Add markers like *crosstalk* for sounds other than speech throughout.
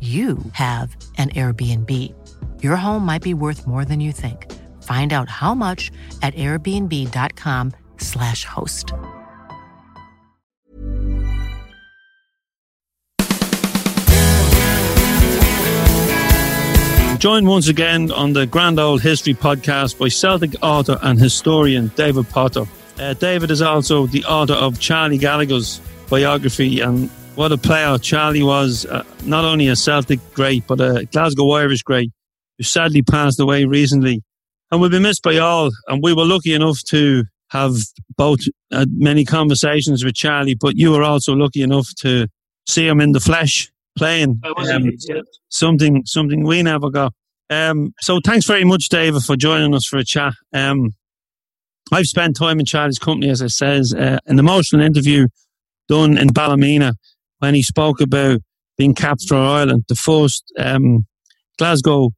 you have an Airbnb. Your home might be worth more than you think. Find out how much at airbnb.com/slash host. Joined once again on the Grand Old History podcast by Celtic author and historian David Potter. Uh, David is also the author of Charlie Gallagher's biography and what a player Charlie was. Uh, not only a Celtic great, but a Glasgow Irish great who sadly passed away recently and will be missed by all. And we were lucky enough to have both uh, many conversations with Charlie, but you were also lucky enough to see him in the flesh playing. Um, something, something we never got. Um, so thanks very much, David, for joining us for a chat. Um, I've spent time in Charlie's company, as I says, uh, an emotional interview done in Ballymena when he spoke about being capped for Ireland, the first um, Glasgow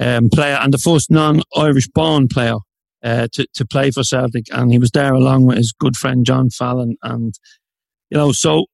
um, player and the first non-Irish born player uh, to to play for Celtic, and he was there along with his good friend John Fallon, and you know, so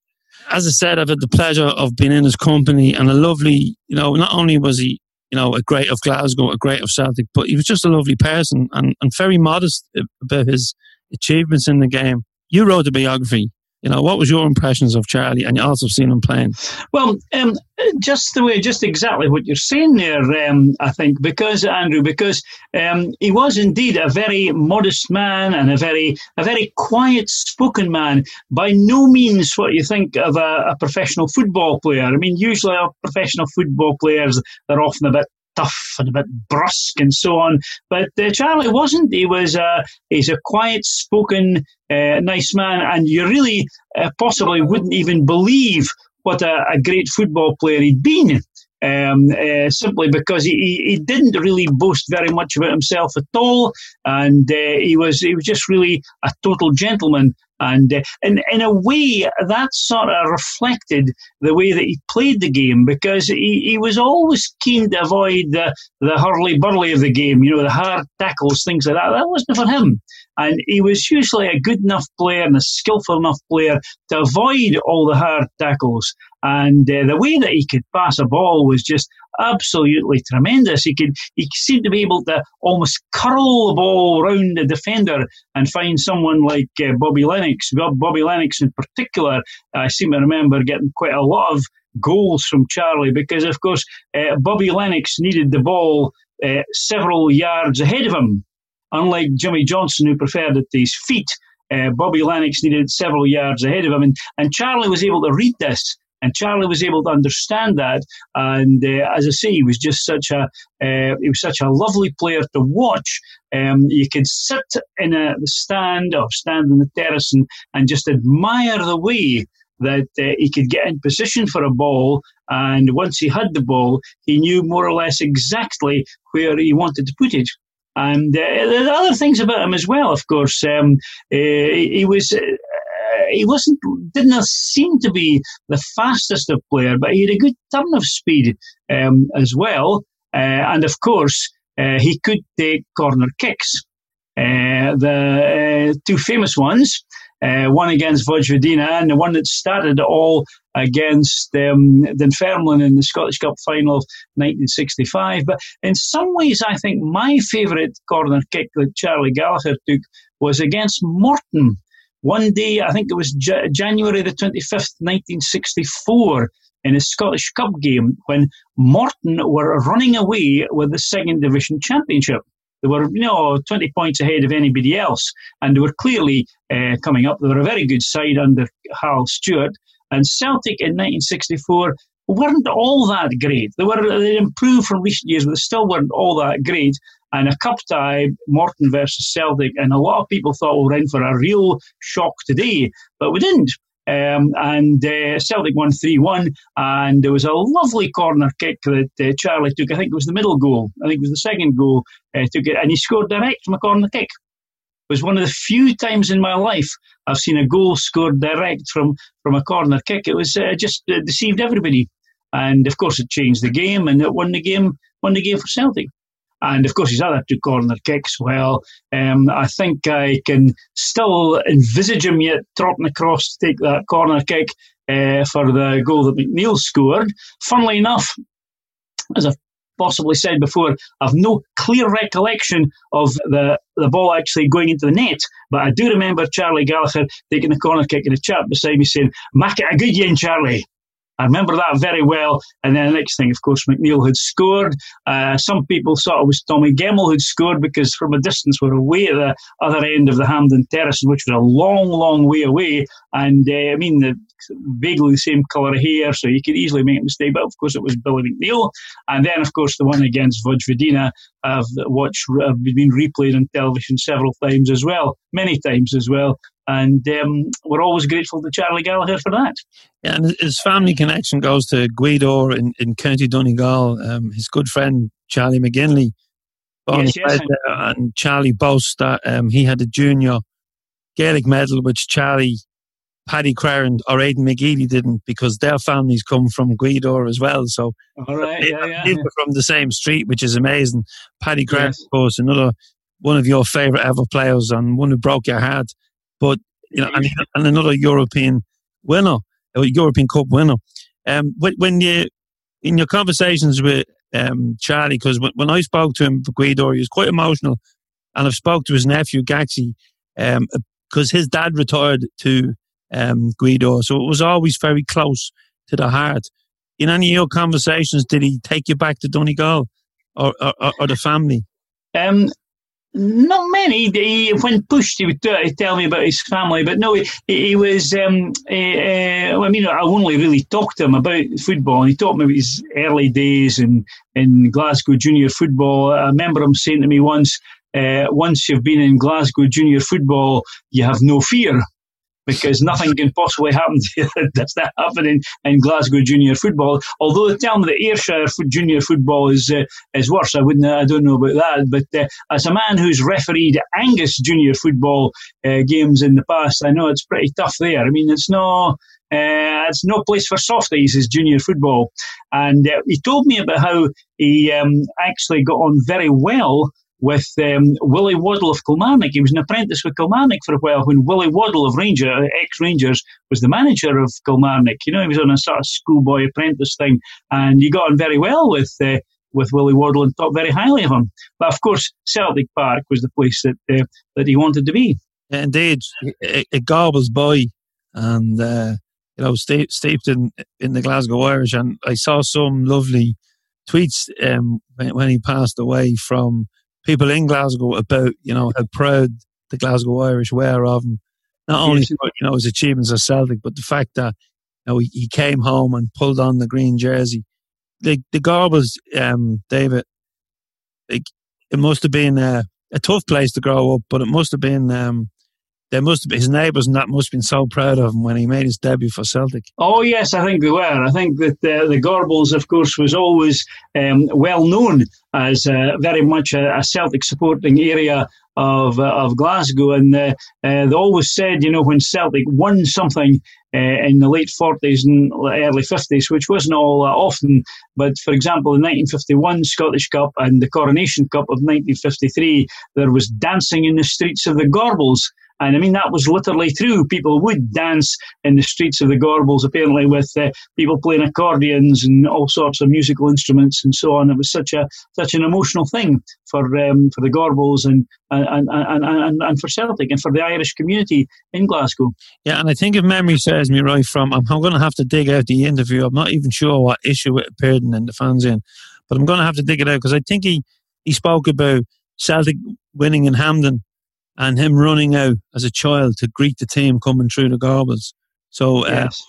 as I said, I've had the pleasure of being in his company, and a lovely, you know, not only was he you know, a great of Glasgow, a great of Celtic, but he was just a lovely person and, and very modest about his achievements in the game. You wrote a biography you know, what was your impressions of Charlie? And you also seen him playing. Well, um, just the way, just exactly what you're saying there. Um, I think because Andrew, because um, he was indeed a very modest man and a very, a very quiet-spoken man. By no means what you think of a, a professional football player. I mean, usually our professional football players are often a bit tough and a bit brusque and so on. But uh, Charlie wasn't. He was a he's a quiet spoken, uh, nice man, and you really uh, possibly wouldn't even believe what a, a great football player he'd been. Um, uh, simply because he, he didn't really boast very much about himself at all, and uh, he was he was just really a total gentleman. And uh, in, in a way, that sort of reflected the way that he played the game because he, he was always keen to avoid the, the hurly burly of the game, you know, the hard tackles, things like that. That wasn't for him. And he was usually a good enough player and a skillful enough player to avoid all the hard tackles. And uh, the way that he could pass a ball was just absolutely tremendous. He could he seemed to be able to almost curl the ball around the defender and find someone like uh, Bobby Lennox. Bobby Lennox in particular, I seem to remember getting quite a lot of goals from Charlie because, of course, uh, Bobby Lennox needed the ball uh, several yards ahead of him. Unlike Jimmy Johnstone, who preferred it to his feet, uh, Bobby Lennox needed several yards ahead of him. And, and Charlie was able to read this and Charlie was able to understand that. And uh, as I say, he was just such a uh, he was such a lovely player to watch. Um, you could sit in a stand or stand in the terrace and, and just admire the way that uh, he could get in position for a ball. And once he had the ball, he knew more or less exactly where he wanted to put it. And uh, are other things about him as well, of course. Um, uh, he was uh, he wasn't didn't seem to be the fastest of player, but he had a good turn of speed um, as well. Uh, and of course, uh, he could take corner kicks. Uh, the uh, two famous ones, uh, one against Vojvodina and the one that started all against um, Dunfermline in the Scottish Cup final of 1965. But in some ways, I think my favourite corner kick that Charlie Gallagher took was against Morton one day, I think it was J- January the 25th, 1964, in a Scottish Cup game when Morton were running away with the second division championship. They were, you know, 20 points ahead of anybody else, and they were clearly uh, coming up. They were a very good side under Hal Stewart. And Celtic in 1964 weren't all that great. They were they improved from recent years, but they still weren't all that great. And a cup tie, Morton versus Celtic, and a lot of people thought we were in for a real shock today, but we didn't. Um, and uh, Celtic won 3 1. And there was a lovely corner kick that uh, Charlie took. I think it was the middle goal. I think it was the second goal. Uh, took it, and he scored direct from a corner kick. It was one of the few times in my life I've seen a goal scored direct from, from a corner kick. It was uh, just uh, deceived everybody. And of course, it changed the game and it won the game, won the game for Celtic. And of course, his other two corner kicks, well, um, I think I can still envisage him yet trotting across to take that corner kick uh, for the goal that McNeill scored. Funnily enough, as I've possibly said before, I've no clear recollection of the, the ball actually going into the net, but I do remember Charlie Gallagher taking the corner kick and a chap beside me saying, Mack it a good yen, Charlie. I remember that very well. And then the next thing, of course, McNeill had scored. Uh, some people thought it was Tommy Gemmell who'd scored because from a distance we're away at the other end of the Hampden Terrace, which was a long, long way away. And uh, I mean, the, vaguely the same colour of hair, so you could easily make a mistake. But of course, it was Billy McNeill. And then, of course, the one against Vojvodina I've watched, I've been replayed on television several times as well, many times as well and um, we're always grateful to Charlie Gallagher for that. Yeah, and his family connection goes to Gweedore in, in County Donegal. Um, his good friend Charlie McGinley, yes, yes, and Charlie boasts that um, he had a junior Gaelic medal, which Charlie, Paddy Crerand, or Aidan McGeady didn't because their families come from Gweedore as well. So All right, they, yeah, yeah, from the same street, which is amazing. Paddy Crerand, yes. of course, another one of your favourite ever players and one who broke your heart but you know, and, and another European winner, a European Cup winner. Um, when you in your conversations with um, Charlie, because when, when, I spoke to him for Gweedore, he was quite emotional, and I've spoke to his nephew Gaxi, because um, his dad retired to um, Gweedore, so it was always very close to the heart. In any of your conversations, did he take you back to Donegal or, or, or the family? Um, not many. He, when pushed, he would tell me about his family, but no, he, he was. Um, uh, I mean, I only really talked to him about football. He taught me about his early days in in Glasgow junior football. I remember him saying to me once, uh, "Once you've been in Glasgow junior football, you have no fear." Because nothing can possibly happen to you *laughs* that not happening in, Glasgow junior football. Although tell me that Ayrshire junior football is uh, is worse. I wouldn't. I don't know about that. But uh, as a man who's refereed Angus junior football uh, games in the past, I know it's pretty tough there. I mean, it's no. Uh, it's no place for softies is junior football, and uh, he told me about how he um, actually got on very well with um, Willie Waddell of Kilmarnock. He was an apprentice with Kilmarnock for a while when Willie Waddell of Ranger, ex Rangers, was the manager of Kilmarnock. You know, he was on a sort of schoolboy apprentice thing, and he got on very well with. Uh, with Willie Waddell and thought very highly of him, but of course Celtic Park was the place that uh, that he wanted to be. Indeed, it Gorbals boy, and uh, you know, steeped in in the Glasgow Irish. And I saw some lovely tweets um, when he passed away from people in Glasgow about, you know, how proud the Glasgow Irish were of him. Not only, you know, his achievements as Celtic, but the fact that, you know, he, he came home and pulled on the green jersey. The, the Gorbals, um, David, like, it must have been a, a tough place to grow up, but it must have been um, there must have his neighbours and that must have been so proud of him when he made his debut for Celtic. Oh yes, I think they were. I think that uh, the Gorbals, of course, was always um, well known as uh, very much a, a, Celtic supporting area of uh, of Glasgow, and uh, uh, they always said, you know, when Celtic won something. Uh, in the late 40s and early 50s, which wasn't all that often. But for example, the 1951 Scottish Cup and the Coronation Cup of 1953, there was dancing in the streets of the Gorbals And I mean, that was literally true. People would dance in the streets of the Gorbals, apparently, with uh, people playing accordions and all sorts of musical instruments and so on. It was such a such an emotional thing for um, for the Gorbals and and, and, and, and for Celtic and for the Irish community in Glasgow. Yeah, and I think if memory serves me right from, I'm, I'm going to have to dig out the interview. I'm not even sure what issue it appeared in, in the fanzine, but I'm going to have to dig it out because I think he, he spoke about Celtic winning in Hampden and him running out as a child to greet the team coming through the Gorbals. So uh, yes.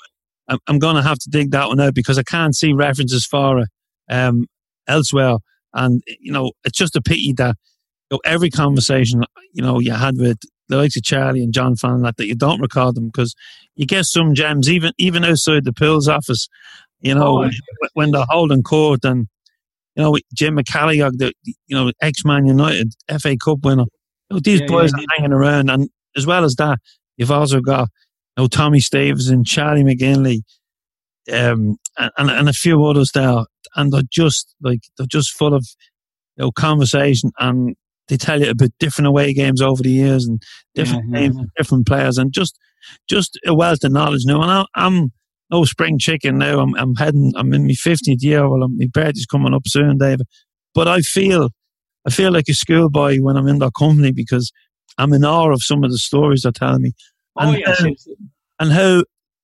I'm, I'm going to have to dig that one out because I can't see references for it um, elsewhere. And, you know, it's just a pity that you know, every conversation, you know, you had with the likes of Charlie and John Fallon, that, that you don't record them because you get some gems, even even outside the Pools office, you know, oh, when they're holding court and, you know, Jim McCalliog, the, you know, ex-Man United FA Cup winner. You know, these yeah, boys yeah. are hanging around. And as well as that, you've also got, you know, Tommy Staves and Charlie McGinley, um, and, and a few others there. And they're just like, they're just full of, you know, conversation and they tell you about different away games over the years and different yeah, names, yeah. different players, and just just a wealth of knowledge now. And I, am no spring chicken now. I'm, I'm heading. I'm in my fiftieth year. Well, my birthday's coming up soon, David. But I feel I feel like a schoolboy when I'm in their company because I'm in awe of some of the stories they're telling me. Oh, and, oh, yes. Um, how, and how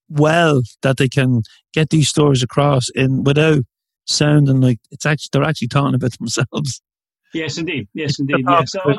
well that they can get these stories across in without sounding like it's actually they're actually talking about *laughs* themselves. Yes, indeed. Yes, indeed. Yes. Uh,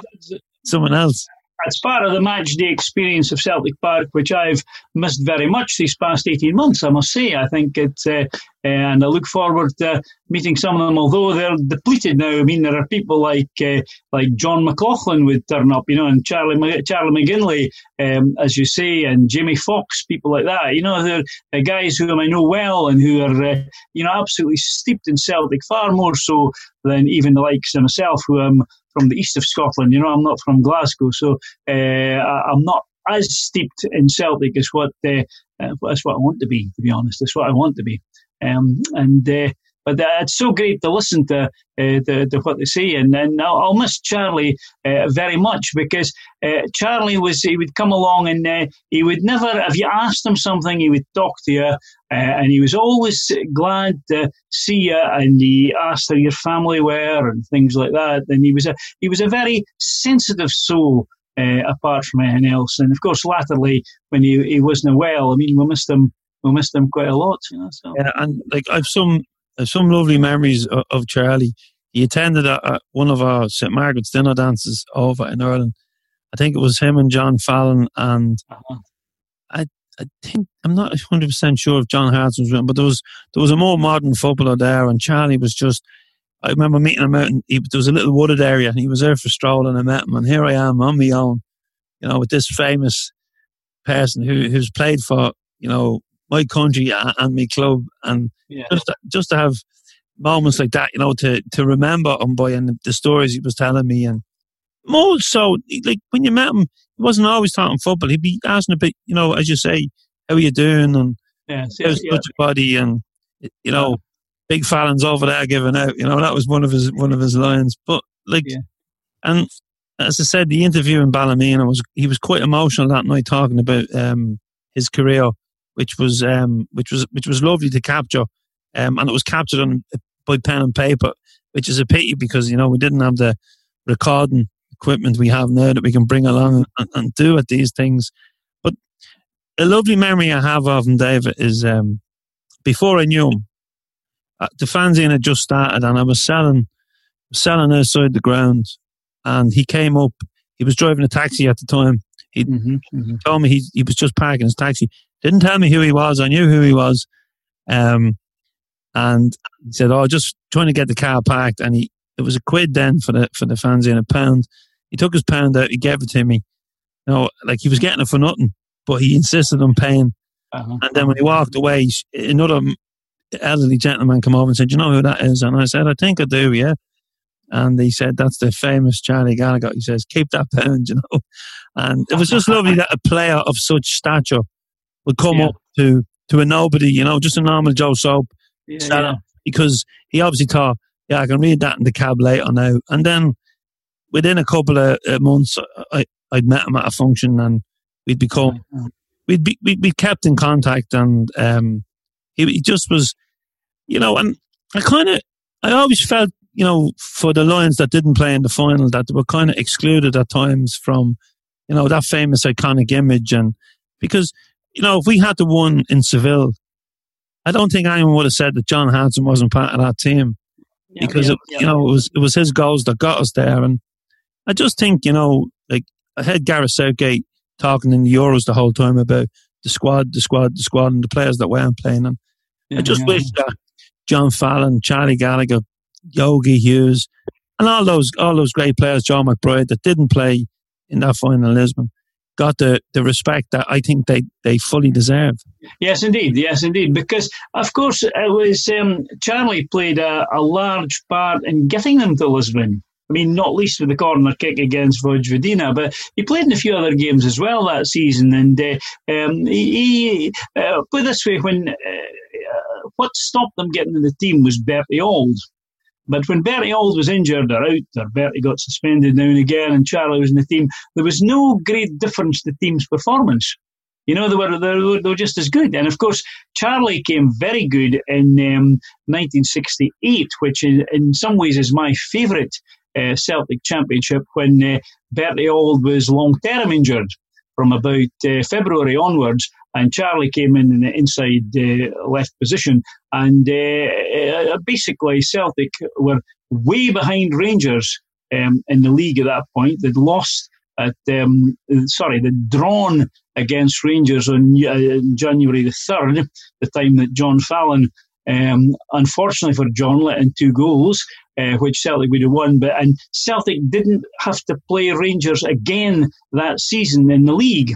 someone else. It's part of the match day experience of Celtic Park, which I've missed very much these past 18 months, I must say. I think it's, uh, and I look forward to meeting some of them, although they're depleted now. I mean, there are people like uh, like John McLaughlin would turn up, you know, and Charlie Charlie McGinley, um, as you say, and Jimmy Fox, people like that. You know, they're uh, guys whom I know well and who are, uh, you know, absolutely steeped in Celtic, far more so than even the likes of myself, who am from the east of Scotland. You know, I'm not from Glasgow, so uh, I'm not as steeped in Celtic as what uh, uh, that's what I want to be. To be honest, that's what I want to be. Um, and uh, but it's so great to listen to, uh, the, what they say. And, and I'll, miss Charlie uh, very much because uh, Charlie was, he would come along and he would never, if you asked him something, he would talk to you. Uh, and he was always glad to see you. And he asked how your family were and things like that. And he was a, he was a very sensitive soul. apart from anything else, and of course, latterly when he, he wasn't well, I mean, we missed him we missed him quite a lot. You know, so. Yeah, and like I've some some lovely memories of, of Charlie. He attended a, a, one of our St Margaret's dinner dances over in Ireland. I think it was him and John Fallon, and uh-huh. I I think I'm not 100 percent sure if John Hartson was with but there was there was a more modern footballer there, and Charlie was just. I remember meeting him out, and he, there was a little wooded area, and he was there for a stroll, and I met him, and here I am on my own, you know, with this famous person who who's played for you know my country and my club, and yeah. just to, just to have moments like that, you know, to to remember him by and the stories he was telling me, and more so, like when you met him, he wasn't always talking football. He'd be asking a bit, you know, as you say, how are you doing, and yes, how's yeah. your body, and you know, big Fallon's over there giving out. You know, that was one of his one of his lines. But like, yeah. and as I said, the interview in Ballymena was he was quite emotional that night talking about um, his career which was um, which was which was lovely to capture, um, and it was captured on by pen and paper, which is a pity because you know we didn't have the recording equipment we have now that we can bring along and, and do at these things. But a lovely memory I have of him, David, is um, before I knew him, uh, the fanzine had just started, and I was selling selling outside the ground, and he came up. He was driving a taxi at the time. He mm-hmm, mm-hmm. told me he he was just parking his taxi. Didn't tell me who he was. I knew who he was. Um, and he said, "Oh, just trying to get the car parked." And he, it was a quid then for the for the fanzine a pound. He took his pound out. He gave it to me. You know, like he was getting it for nothing, but he insisted on paying. Uh-huh. And then when he walked away, another elderly gentleman came over and said, "You know who that is?" And I said, "I think I do, yeah." And he said, "That's the famous Charlie Gallagher." He says, "Keep that pound," *laughs* you know. And it was just lovely that a player of such stature would come yeah. up to to a nobody, you know, just a normal Joe Soap yeah, yeah. because he obviously thought, yeah, I can read that in the cab later now. And then within a couple of months, I I'd met him at a function, and we'd become, we'd be, we'd be kept in contact, and um, he, he just was, you know, and I kind of, I always felt, you know, for the Lions that didn't play in the final, that they were kind of excluded at times from, you know, that famous iconic image, and because you know, if we had the one in Seville, I don't think anyone would have said that John Hartson wasn't part of that team yeah, because yeah, it, yeah. you know it was it was his goals that got us there, and I just think you know like I had Gareth Southgate talking in the Euros the whole time about the squad, the squad, the squad, and the players that weren't playing, and I just wish that John Fallon, Charlie Gallagher, Yogi Hughes, and all those all those great players, John McBride, that didn't play in that final in Lisbon, got the, the respect that I think they, they fully deserve. Yes, indeed. Yes, indeed. Because, of course, it was um, Charlie played a, a large part in getting them to Lisbon. I mean, not least with the corner kick against Vojvodina, but he played in a few other games as well that season. And uh, um, he, uh, put this way, when uh, uh, what stopped them getting in the team was Bertie Auld. But when Bertie Auld was injured or out, or Bertie got suspended now and again, and Charlie was in the team, there was no great difference to the team's performance. You know, they were, they were, they were just as good. And of course, Charlie came very good in um, 1968, which in, in some ways is my favourite uh, Celtic championship when uh, Bertie Auld was long term injured from about uh, February onwards and Charlie came in in the inside uh, left position, and uh, uh, basically Celtic were way behind Rangers um, in the league at that point. They'd lost at um, sorry, they'd drawn against Rangers on uh, January the third, the time that John Fallon. Um, unfortunately for John, let in two goals, uh, which Celtic would have won. But and Celtic didn't have to play Rangers again that season in the league.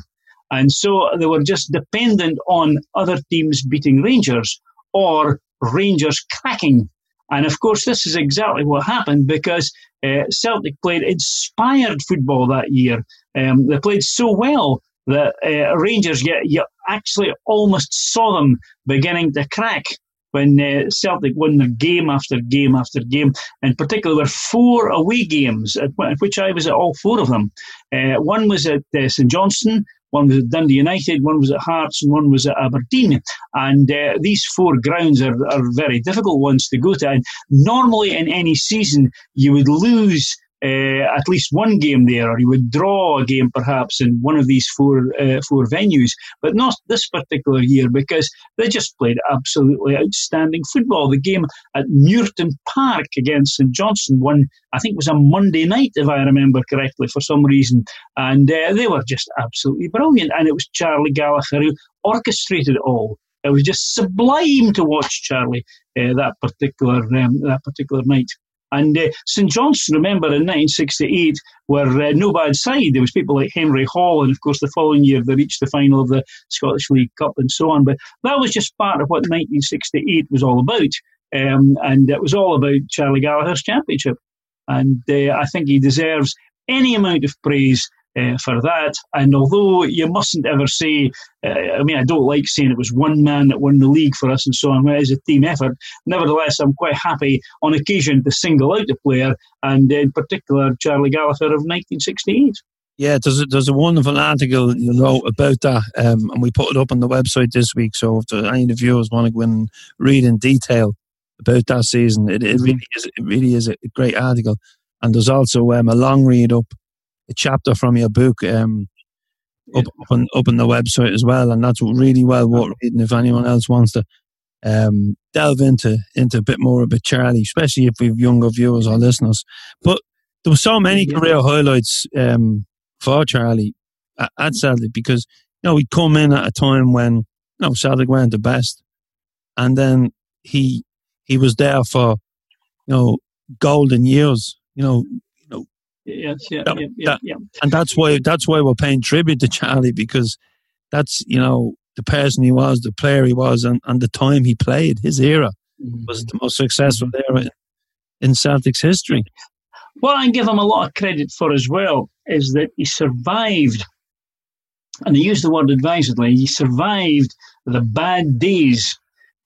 And so they were just dependent on other teams beating Rangers or Rangers cracking. And of course, this is exactly what happened because uh, Celtic played inspired football that year. Um, they played so well that uh, Rangers, you, you actually almost saw them beginning to crack when uh, Celtic won their game after game after game. In particular, there were four away games, at, which I was at all four of them. Uh, one was at uh, St Johnstone, one was at Dundee United, one was at Hearts, and one was at Aberdeen. And uh, these four grounds are, are very difficult ones to go to. And normally in any season, you would lose uh, at least one game there, or he would draw a game perhaps in one of these four uh, four venues, but not this particular year because they just played absolutely outstanding football. The game at Muirton Park against St Johnstone, one I think was a Monday night, if I remember correctly, for some reason, and uh, they were just absolutely brilliant. And it was Charlie Gallagher who orchestrated it all. It was just sublime to watch Charlie uh, that particular um, that particular night. And uh, St Johnstone, remember in 1968, were uh, no bad side. There was people like Henry Hall, and of course the following year they reached the final of the Scottish League Cup and so on. But that was just part of what 1968 was all about, um, and it was all about Charlie Gallagher's championship. And uh, I think he deserves any amount of praise uh, for that. And although you mustn't ever say, uh, I mean, I don't like saying it was one man that won the league for us and so on, it is a team effort. Nevertheless, I'm quite happy on occasion to single out a player, and in particular, Charlie Gallagher of 1968. Yeah, there's a, there's a wonderful article you know about that, um, and we put it up on the website this week. So if any of the viewers want to go and read in detail about that season, it, it really is it really is a great article. And there's also um, a long read up a chapter from your book um, up, up, on, up on the website as well, and that's really well worth reading if anyone else wants to um, delve into into a bit more about Charlie, especially if we've younger viewers or listeners. But there were so many yeah. career highlights um, for Charlie at, at Celtic because you know he'd come in at a time when you know Celtic weren't the best, and then he he was there for you know golden years. You know, yes, yeah, yeah, yeah, yeah. And that's why that's why we're paying tribute to Charlie because that's you know the person he was, the player he was, and, and the time he played. His era mm-hmm. was the most successful mm-hmm. era in Celtic's history. What I give him a lot of credit for as well is that he survived, and I use the word advisedly. He survived the bad days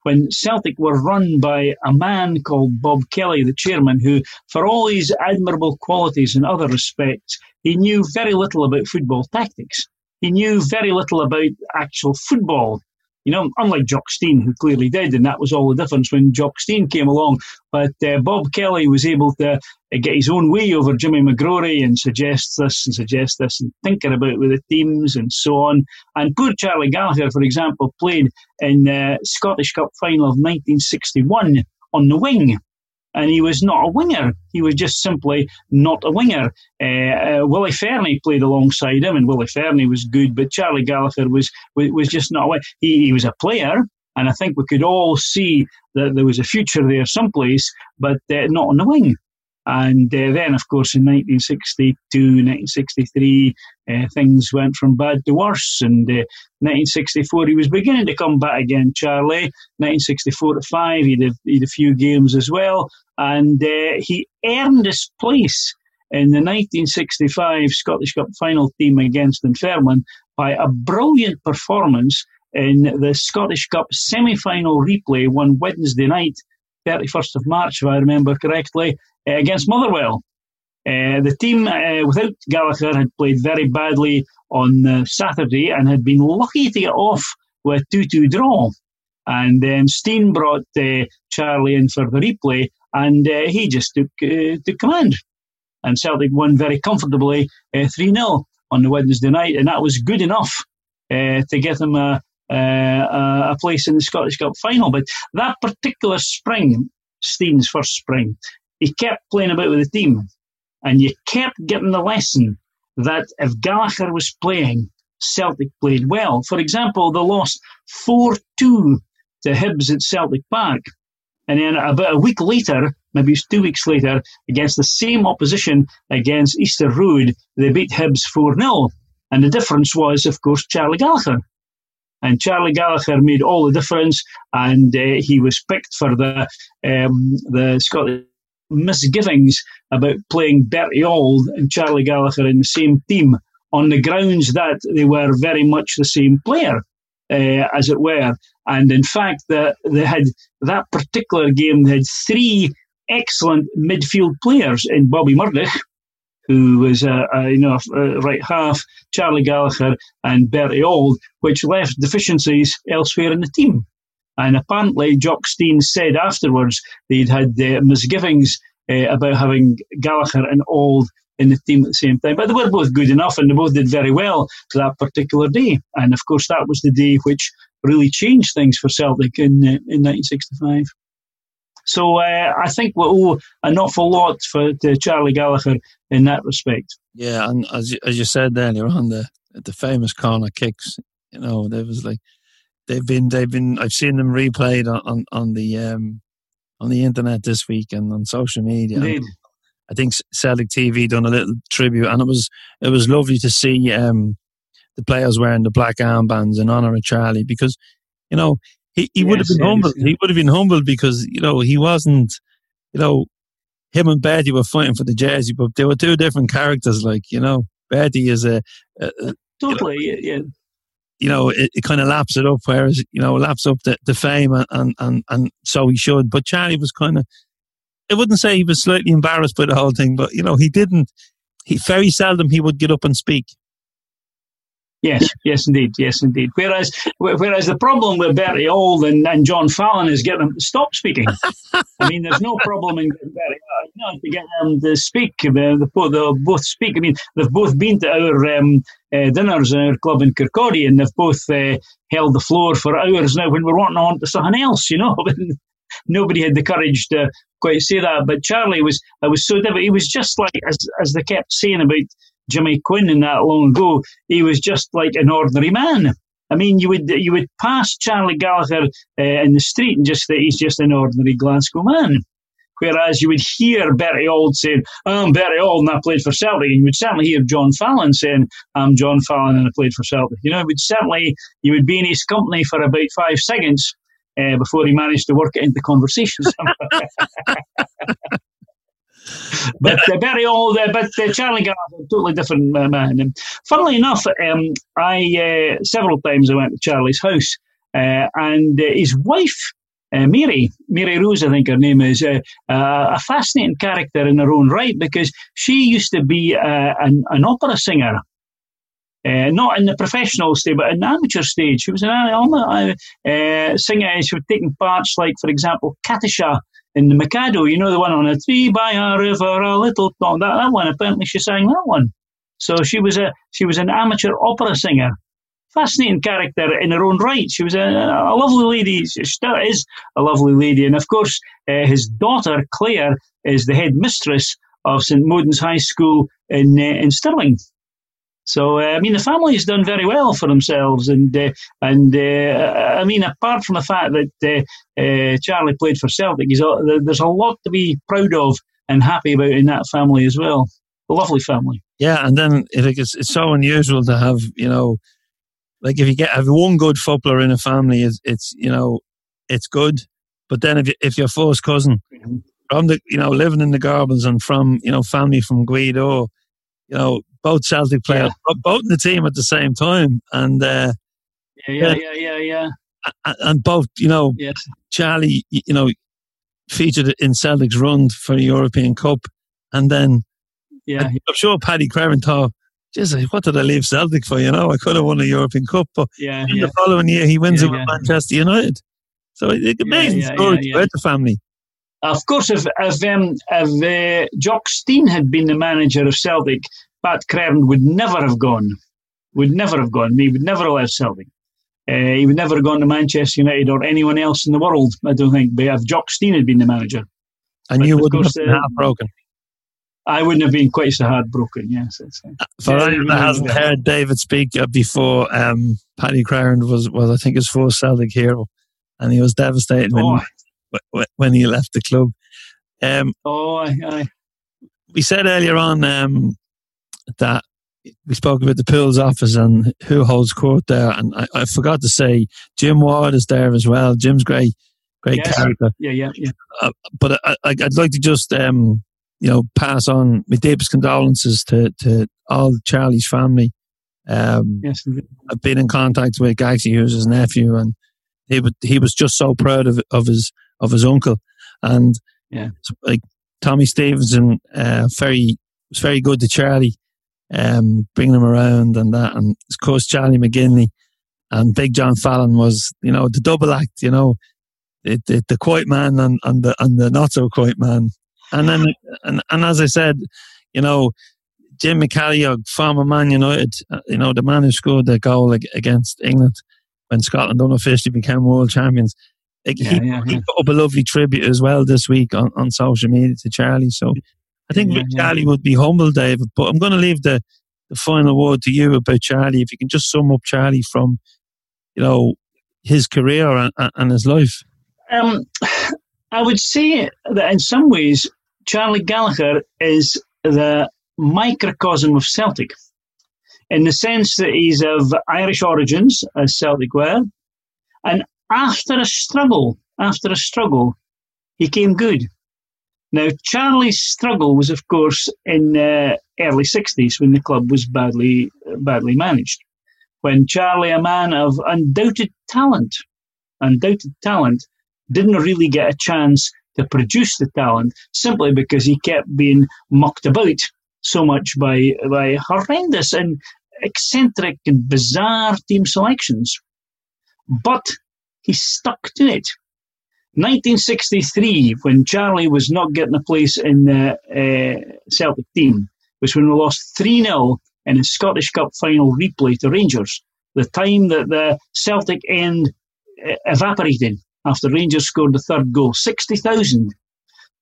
when Celtic were run by a man called Bob Kelly, the chairman, who, for all his admirable qualities in other respects, he knew very little about football tactics. he knew very little about actual football. You know, unlike Jock Stein, who clearly did, and that was all the difference when Jock Stein came along. But uh, Bob Kelly was able to uh, get his own way over Jimmy McGrory and suggest this and suggest this and thinking about with the teams and so on. And poor Charlie Gallagher, for example, played in the Scottish Cup final of 1961 on the wing and he was not a winger. He was just simply not a winger. Uh, uh, Willie Fernie played alongside him, and Willie Fernie was good, but Charlie Gallagher was was, was just not a winger. He, he was a player, and I think we could all see that there was a future there someplace, but uh, not on the wing. And uh, then, of course, in 1962, 1963, uh, things went from bad to worse. And uh, 1964, he was beginning to come back again, Charlie. 1964 to 5, he did a few games as well. And uh, he earned his place in the 1965 Scottish Cup final team against Dunfermline by a brilliant performance in the Scottish Cup semi final replay one Wednesday night 31st of March, if I remember correctly, uh, against Motherwell. Uh, the team uh, without Gallagher had played very badly on uh, Saturday and had been lucky to get off with a 2 2 draw. And then Stein brought uh, Charlie in for the replay, and uh, he just took, took command. And Celtic won very comfortably 3 0 on the Wednesday night, and that was good enough to get them a, uh, a place in the Scottish Cup final. But that particular spring, Stein's first spring, he kept playing about with the team. And you kept getting the lesson that if Gallagher was playing, Celtic played well. For example, they lost 4 2 to Hibs at Celtic Park. And then about a week later, maybe it was two weeks later, against the same opposition against Easter Road, they beat Hibs 4 0. And the difference was, of course, Charlie Gallagher. And Charlie Gallagher made all the difference, and uh, he was picked for the um, the Scottish misgivings about playing Bertie Auld and Charlie Gallagher in the same team on the grounds that they were very much the same player, uh, as it were. And in fact, the, they had that particular game. They had three excellent midfield players in Bobby Murdoch, who was a, a you know a right half, Charlie Gallagher and Bertie Auld, which left deficiencies elsewhere in the team. And apparently, Jock Stein said afterwards they'd had uh, misgivings uh, about having Gallagher and Auld in the team at the same time. But they were both good enough and they both did very well to that particular day. And of course, that was the day which really changed things for Celtic in, uh, in 1965. So uh, I think we owe an awful lot for to Charlie Gallagher in that respect. Yeah, and as you, as you said earlier on the the famous corner kicks, you know, there was like they've been they've been I've seen them replayed on on, on the um on the internet this week and on social media. Indeed. I think Celtic TV done a little tribute, and it was it was lovely to see um, the players wearing the black armbands in honor of Charlie because you know he, he yes, would have been yes, humbled. He would have been humbled because you know he wasn't. You know, him and Bertie were fighting for the jersey, but they were two different characters. Like you know, Bertie is a, a, a totally you know, yeah. You know, it, it kind of laps it up, whereas you know, laps up the, the fame, and, and and and so he should. But Charlie was kind of. I wouldn't say he was slightly embarrassed by the whole thing, but you know, he didn't. He very seldom he would get up and speak. Yes, yes, indeed, yes, indeed. Whereas, whereas the problem with Bertie Auld and, and John Fallon is getting them to stop speaking. *laughs* I mean, there's no problem in getting Bertie, you know, to get them to speak. They, they'll both speak. I mean, they've both been to our um, uh, dinners in our club in Kirkcaldy, and they've both uh, held the floor for hours now when we're wanting on to something else, you know. *laughs* Nobody had the courage to quite say that, but Charlie was. I was so different. He was just like as as they kept saying about Jimmy Quinn in that long ago, he was just like an ordinary man. I mean, you would you would pass Charlie Gallagher uh, in the street and just think he's just an ordinary Glasgow man. Whereas you would hear Bertie Auld saying, I'm Bertie Auld and I played for Celtic. And you would certainly hear John Fallon saying, I'm John Fallon and I played for Celtic. You know, it would certainly, you would be in his company for about five seconds uh, before he managed to work it into conversations. *laughs* but uh, very old. Uh, but uh, Charlie Gallagher, totally different uh, man. Funnily enough, um, I uh, several times I went to Charlie's house, uh, and uh, his wife. Mary, Mary Rose, I think her name is, eh, uh, a fascinating character in her own right because she used to be uh, an, an opera singer uh, not in the professional stage, but in the amateur stage. She was an uh, uh eh, singer. She was taking parts like, for example, Katisha in the Mikado. You know the one on a tree by a river, a little that that one. Apparently, she sang that one. So she was a she was an amateur opera singer. Fascinating character in her own right. She was a, a lovely lady. She still is a lovely lady. And of course, uh, his daughter Claire is the head mistress of St Modan's High School in uh, in Stirling. So uh, I mean, the family has done very well for themselves, and uh, and uh, I mean, apart from the fact that uh, Charlie played for Celtic, there's a lot to be proud of and happy about in that family as well. A lovely family. Yeah, and then like it's it's so unusual to have you know, like if you get have one good footballer in a family, it's, it's you know, it's good. But then if you, if your first cousin mm-hmm. from the you know living in the Gorbals and from you know family from Gweedore, you know both Celtic players, yeah. both in the team at the same time, and uh, yeah, yeah, yeah, yeah, yeah, and both, you know, yes. Charlie, you know, featured in Celtic's run for the European Cup, and then, yeah, I'm sure Paddy Crerand thought, Jesus, what did I leave Celtic for? You know, I could have won a European Cup, but yeah, yeah. the following year he wins yeah, it with Manchester United. So it's amazing story about the family. Of course, if if, um, if uh, Jock Stein had been the manager of Celtic, Pat Crerand would never have gone. Would never have gone. He would never have left Celtic. Uh, he would never have gone to Manchester United or anyone else in the world, I don't think, but if Jock Stein had been the manager. And but you wouldn't course, have been uh, heartbroken. I wouldn't have been quite so heartbroken, yes. Uh, for yeah, anyone that hasn't heard David speak before, um, Paddy Crerand was, was, I think, his first Celtic hero. And he was devastated oh. when, when he left the club. Um, oh, aye, aye. We said earlier on um, that we spoke about the Pools office and who holds court there. And I, I, forgot to say, Jim Ward is there as well. Jim's great, great yes. character. Yeah, yeah, yeah. Uh, but I, would like to just, um, you know, pass on my deepest condolences to, to all Charlie's family. Um, yes, I've been in contact with Gagsy, who's his nephew, and he he was just so proud of of his of his uncle, and yeah, like Tommy Stevenson, uh, very was very good to Charlie um, bringing him around and that. And of course, Charlie McGinley and Big John Fallon was, you know, the double act, you know, the, the, the quiet man and, and the and the not so quiet man. And then, and, and as I said, you know, Jim McCalliog, former Man United, uh, you know, the man who scored the goal against England when Scotland unofficially became world champions. Like, yeah, he, yeah, he yeah. put up a lovely tribute as well this week on, on social media to Charlie. So I think Yeah, yeah. Charlie would be humble, David. But I'm going to leave the, the final word to you about Charlie. If you can just sum up Charlie from, you know, his career and, and his life. Um, *sighs* I would say that in some ways, Charlie Gallagher is the microcosm of Celtic, in the sense that he's of Irish origins, as Celtic were, and after a struggle, after a struggle, he came good. Now, Charlie's struggle was, of course, in the early 60s when the club was badly, badly managed. When Charlie, a man of undoubted talent, undoubted talent, didn't really get a chance to produce the talent simply because he kept being mucked about so much by, by horrendous and eccentric and bizarre team selections. But he stuck to it. 1963, when Charlie was not getting a place in the uh, Celtic team, was when we lost 3 0 in a Scottish Cup final replay to Rangers. The time that the Celtic end uh, evaporated after Rangers scored the third goal. 60,000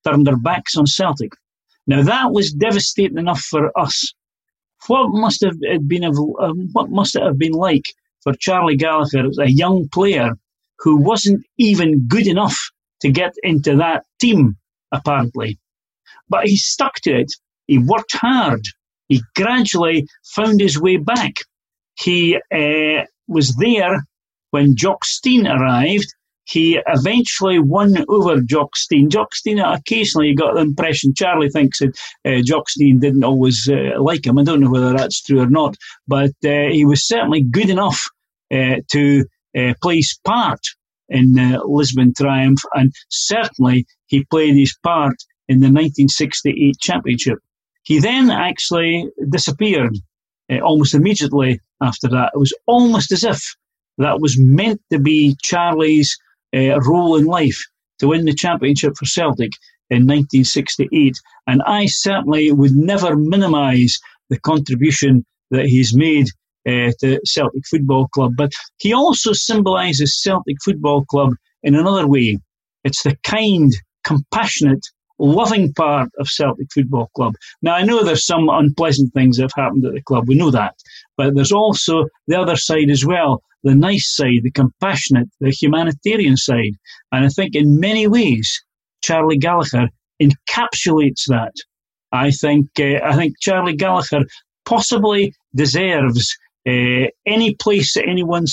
turned their backs on Celtic. Now that was devastating enough for us. What must have it been? Um, what must it have been like for Charlie Gallagher, a young player who wasn't even good enough to get into that team, apparently. But he stuck to it. He worked hard. He gradually found his way back. He uh, was there when Jock Stein arrived. He eventually won over Jock Stein. Jock Stein occasionally you got the impression, Charlie thinks that uh, Jock Stein didn't always uh, like him. I don't know whether that's true or not, but uh, he was certainly good enough uh, to uh, play his part in the Lisbon Triumph, and certainly he played his part in the 1968 championship. He then actually disappeared uh, almost immediately after that. It was almost as if that was meant to be Charlie's uh, role in life to win the championship for Celtic in 1968. And I certainly would never minimise the contribution that he's made uh, to Celtic Football Club. But he also symbolises Celtic Football Club in another way. It's the kind, compassionate, loving part of Celtic Football Club. Now, I know there's some unpleasant things that have happened at the club. We know that. But there's also the other side as well the nice side, the compassionate, the humanitarian side. And I think in many ways, Charlie Gallagher encapsulates that. I think uh, I think Charlie Gallagher possibly deserves uh, any place that anyone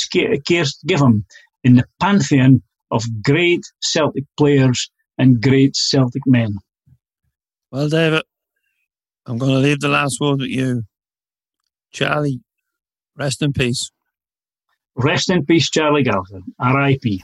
cares to give him in the pantheon of great Celtic players and great Celtic men. Well, David, I'm going to leave the last word with you. Charlie, rest in peace. Rest in peace, Charlie Gallagher. R.I.P.